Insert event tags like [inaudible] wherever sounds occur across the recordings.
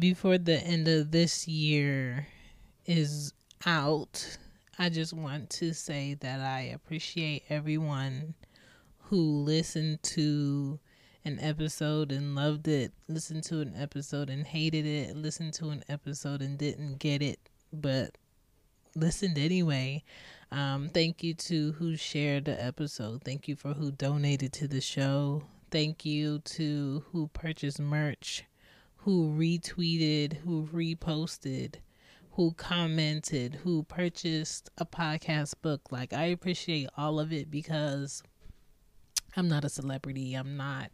before the end of this year is out, I just want to say that I appreciate everyone who listened to an episode and loved it, listened to an episode and hated it, listened to an episode and didn't get it, but listened anyway. Um, thank you to who shared the episode. Thank you for who donated to the show. Thank you to who purchased merch, who retweeted, who reposted, who commented, who purchased a podcast book. Like, I appreciate all of it because I'm not a celebrity. I'm not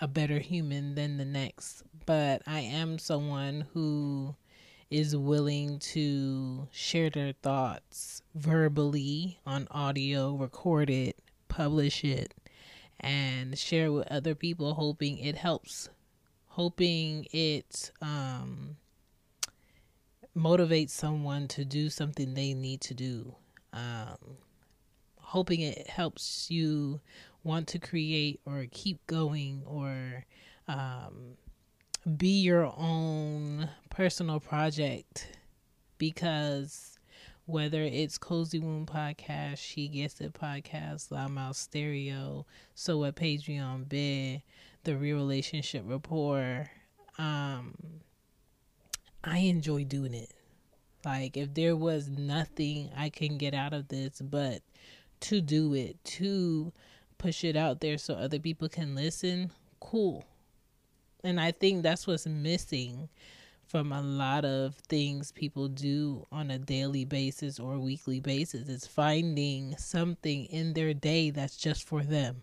a better human than the next, but I am someone who is willing to share their thoughts verbally on audio, record it, publish it, and share with other people, hoping it helps, hoping it um, motivates someone to do something they need to do. Um, hoping it helps you want to create or keep going or um, be your own personal project because whether it's Cozy Womb Podcast, She Gets It Podcast, Loud Mouth Stereo, So What Patreon Bid, The Real Relationship Rapport, um, I enjoy doing it. Like, if there was nothing I can get out of this but to do it, to push it out there so other people can listen, cool. And I think that's what's missing from a lot of things people do on a daily basis or weekly basis is finding something in their day that's just for them.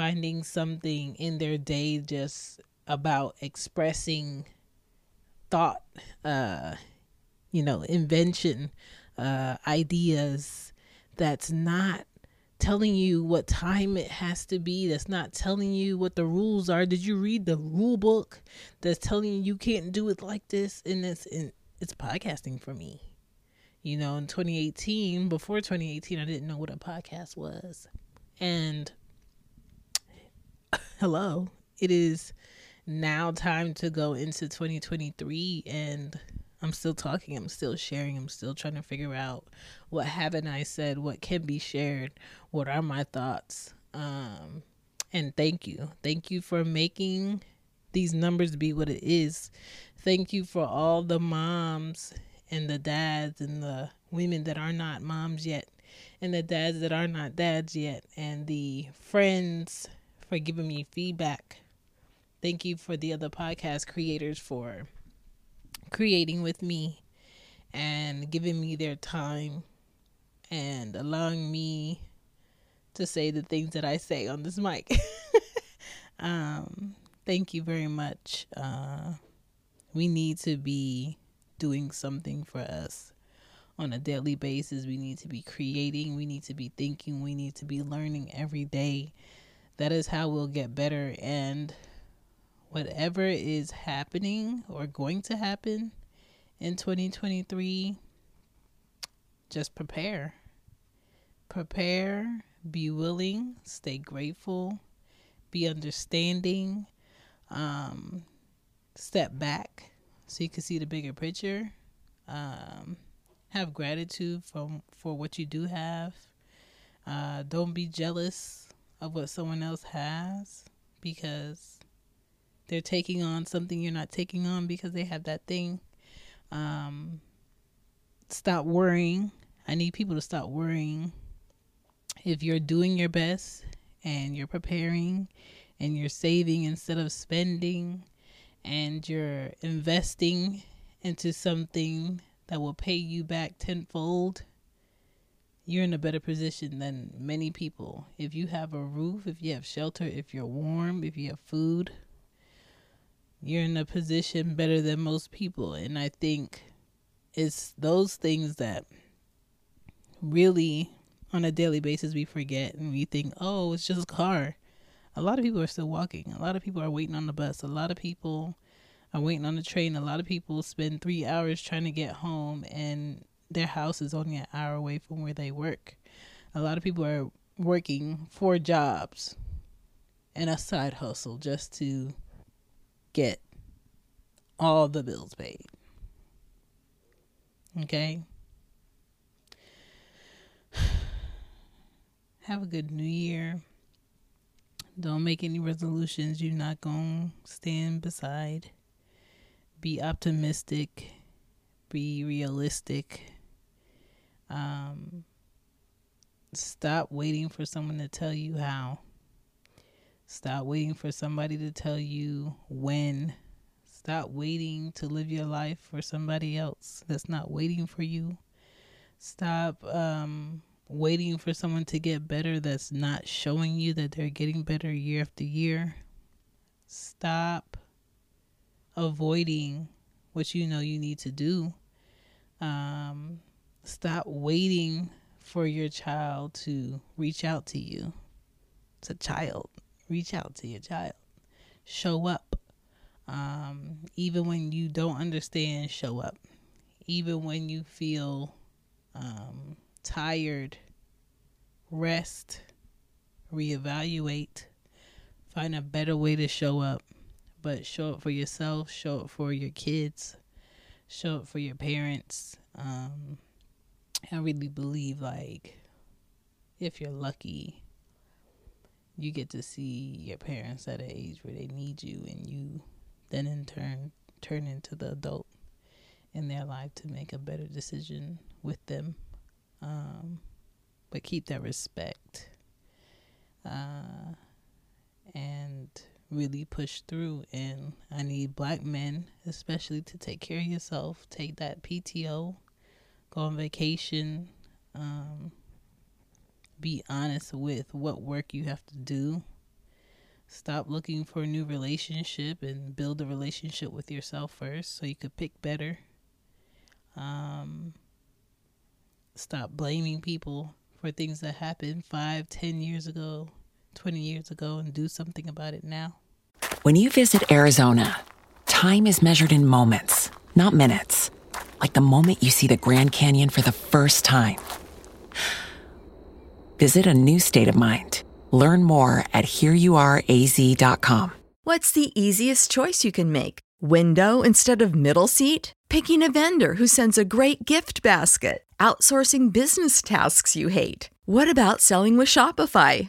finding something in their day just about expressing thought, uh, you know, invention, uh, ideas that's not telling you what time it has to be that's not telling you what the rules are. Did you read the rule book that's telling you you can't do it like this? And it's in, it's podcasting for me. You know in 2018 before 2018 i didn't know what a podcast was. And hello, it is now time to go into 2023 and I'm still talking, I'm still sharing, I'm still trying to figure out what haven't I said, what can be shared, what are my thoughts. Um and thank you. Thank you for making these numbers be what it is. Thank you for all the moms and the dads and the women that are not moms yet and the dads that are not dads yet and the friends for giving me feedback. Thank you for the other podcast creators for creating with me and giving me their time and allowing me to say the things that I say on this mic. [laughs] um, thank you very much. Uh, we need to be doing something for us on a daily basis. We need to be creating, we need to be thinking, we need to be learning every day that is how we'll get better and whatever is happening or going to happen in 2023, just prepare. Prepare, be willing, stay grateful, be understanding, um, step back so you can see the bigger picture. Um, have gratitude for for what you do have. Uh, don't be jealous of what someone else has because they're taking on something you're not taking on because they have that thing. Um, stop worrying. I need people to stop worrying. If you're doing your best and you're preparing and you're saving instead of spending and you're investing into something that will pay you back tenfold, you're in a better position than many people. If you have a roof, if you have shelter, if you're warm, if you have food, you're in a position better than most people. And I think it's those things that really on a daily basis we forget and we think, oh, it's just a car. A lot of people are still walking. A lot of people are waiting on the bus. A lot of people are waiting on the train. A lot of people spend three hours trying to get home and their house is only an hour away from where they work. A lot of people are working four jobs and a side hustle just to get all the bills paid. Okay? [sighs] Have a good new year. Don't make any resolutions you're not going to stand beside. Be optimistic. Be realistic. Um, stop waiting for someone to tell you how. Stop waiting for somebody to tell you when. Stop waiting to live your life for somebody else that's not waiting for you. Stop um, waiting for someone to get better that's not showing you that they're getting better year after year. Stop avoiding what you know you need to do. Um, stop waiting for your child to reach out to you. It's a child reach out to your child. Show up. Um, even when you don't understand, show up. Even when you feel um, tired, rest, reevaluate, find a better way to show up. But show up for yourself, show up for your kids, show up for your parents. Um, I really believe, like, if you're lucky, you get to see your parents at an age where they need you and you then in turn turn into the adult in their life to make a better decision with them. Um, but keep that respect uh, and really push through. And i need black men especially to take care of yourself take that pto go on vacation um, be honest with what work you have to do. Stop looking for a new relationship and build a relationship with yourself first so you could pick better. Um, stop blaming people for things that happened five, ten years ago, 20 years ago, and do something about it now. When you visit Arizona, time is measured in moments, not minutes. Like the moment you see the Grand Canyon for the first time Visit a new state of mind. Learn more at hereyouareaz.com. What's the easiest choice you can make? Window instead of middle seat? Picking a vendor who sends a great gift basket? Outsourcing business tasks you hate? What about selling with Shopify?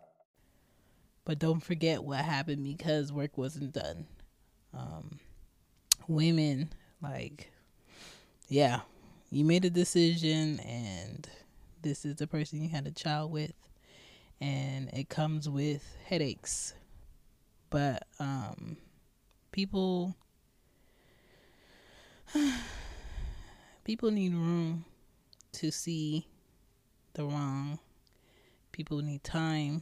But don't forget what happened because work wasn't done. Um, women, like, yeah, you made a decision and this is the person you had a child with, and it comes with headaches. But um, people [sighs] people need room to see the wrong. People need time,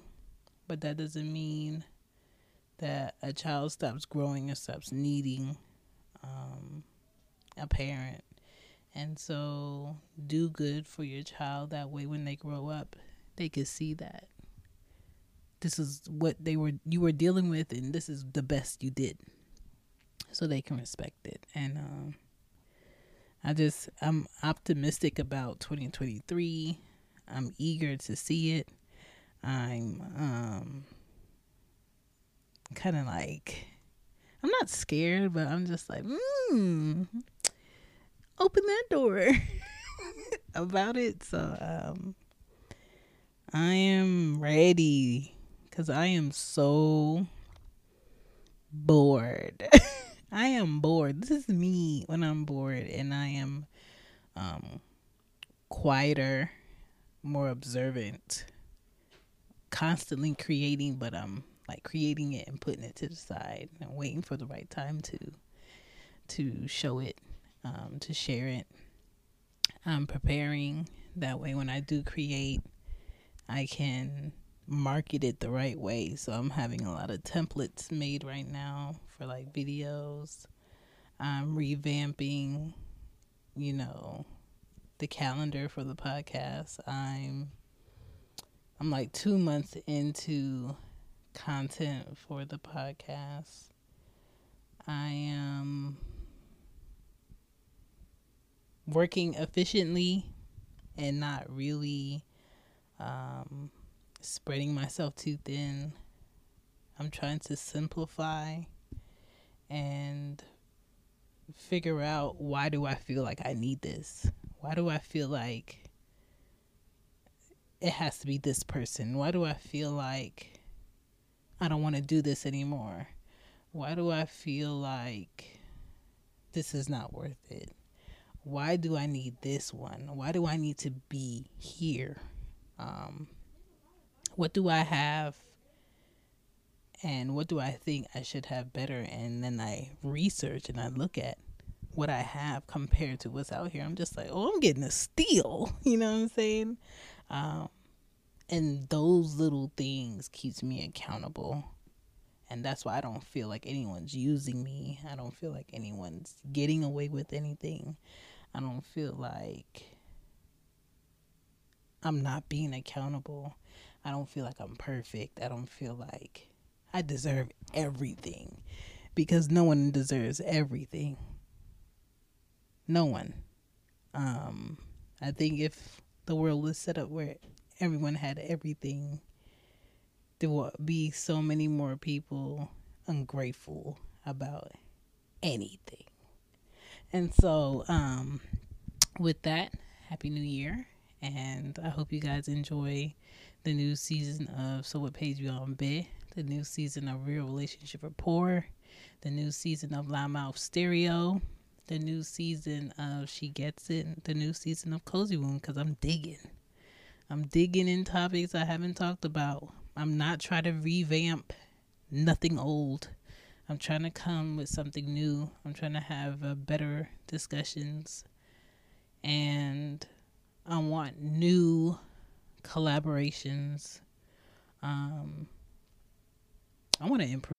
but that doesn't mean that a child stops growing or stops needing um, a parent. And so, do good for your child. That way, when they grow up, they can see that this is what they were you were dealing with, and this is the best you did, so they can respect it. And um, I just I'm optimistic about 2023. I'm eager to see it. I'm um kind of like I'm not scared, but I'm just like, hmm, open that door [laughs] about it. So um I am ready cuz I am so bored. [laughs] I am bored. This is me when I'm bored and I am um quieter, more observant, constantly creating, but I'm like creating it and putting it to the side and waiting for the right time to to show it, um, to share it. I'm preparing that way when I do create, I can market it the right way. So I'm having a lot of templates made right now for like videos. I'm revamping, you know, the calendar for the podcast. I'm I'm like 2 months into content for the podcast. I am working efficiently and not really um, spreading myself too thin. I'm trying to simplify and figure out why do I feel like I need this? Why do I feel like it has to be this person? Why do I feel like I don't want to do this anymore? Why do I feel like this is not worth it? Why do I need this one? Why do I need to be here? Um, what do I have and what do I think I should have better? And then I research and I look at what I have compared to what's out here. I'm just like, oh, I'm getting a steal. [laughs] You know what I'm saying? Um, and those little things keeps me accountable. And that's why I don't feel like anyone's using me. I don't feel like anyone's getting away with anything. I don't feel like I'm not being accountable. I don't feel like I'm perfect. I don't feel like I deserve everything because no one deserves everything. No one. Um, I think if the world was set up where everyone had everything, there would be so many more people ungrateful about anything. And so, um, with that, Happy New Year. And I hope you guys enjoy the new season of So What Pays You on the new season of Real Relationship Rapport, the new season of Loudmouth Stereo, the new season of She Gets It, the new season of Cozy Womb because I'm digging. I'm digging in topics I haven't talked about. I'm not trying to revamp nothing old. I'm trying to come with something new. I'm trying to have uh, better discussions. And I want new collaborations. Um, I want to improve.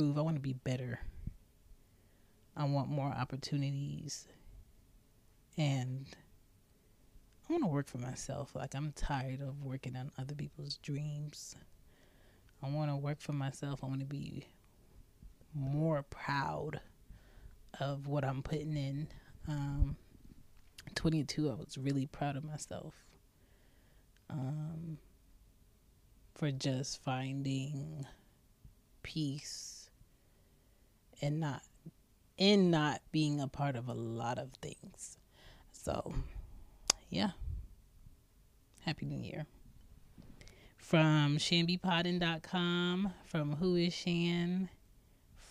I want to be better. I want more opportunities. And I want to work for myself. Like, I'm tired of working on other people's dreams. I want to work for myself. I want to be more proud of what I'm putting in. Um, 22, I was really proud of myself um, for just finding peace and not in not being a part of a lot of things. So, yeah. Happy New Year. From shanbypodden.com, from Who is Shan,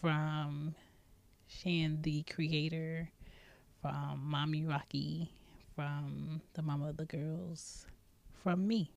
from Shan the Creator, from Mommy Rocky, from the Mama of the Girls, from me.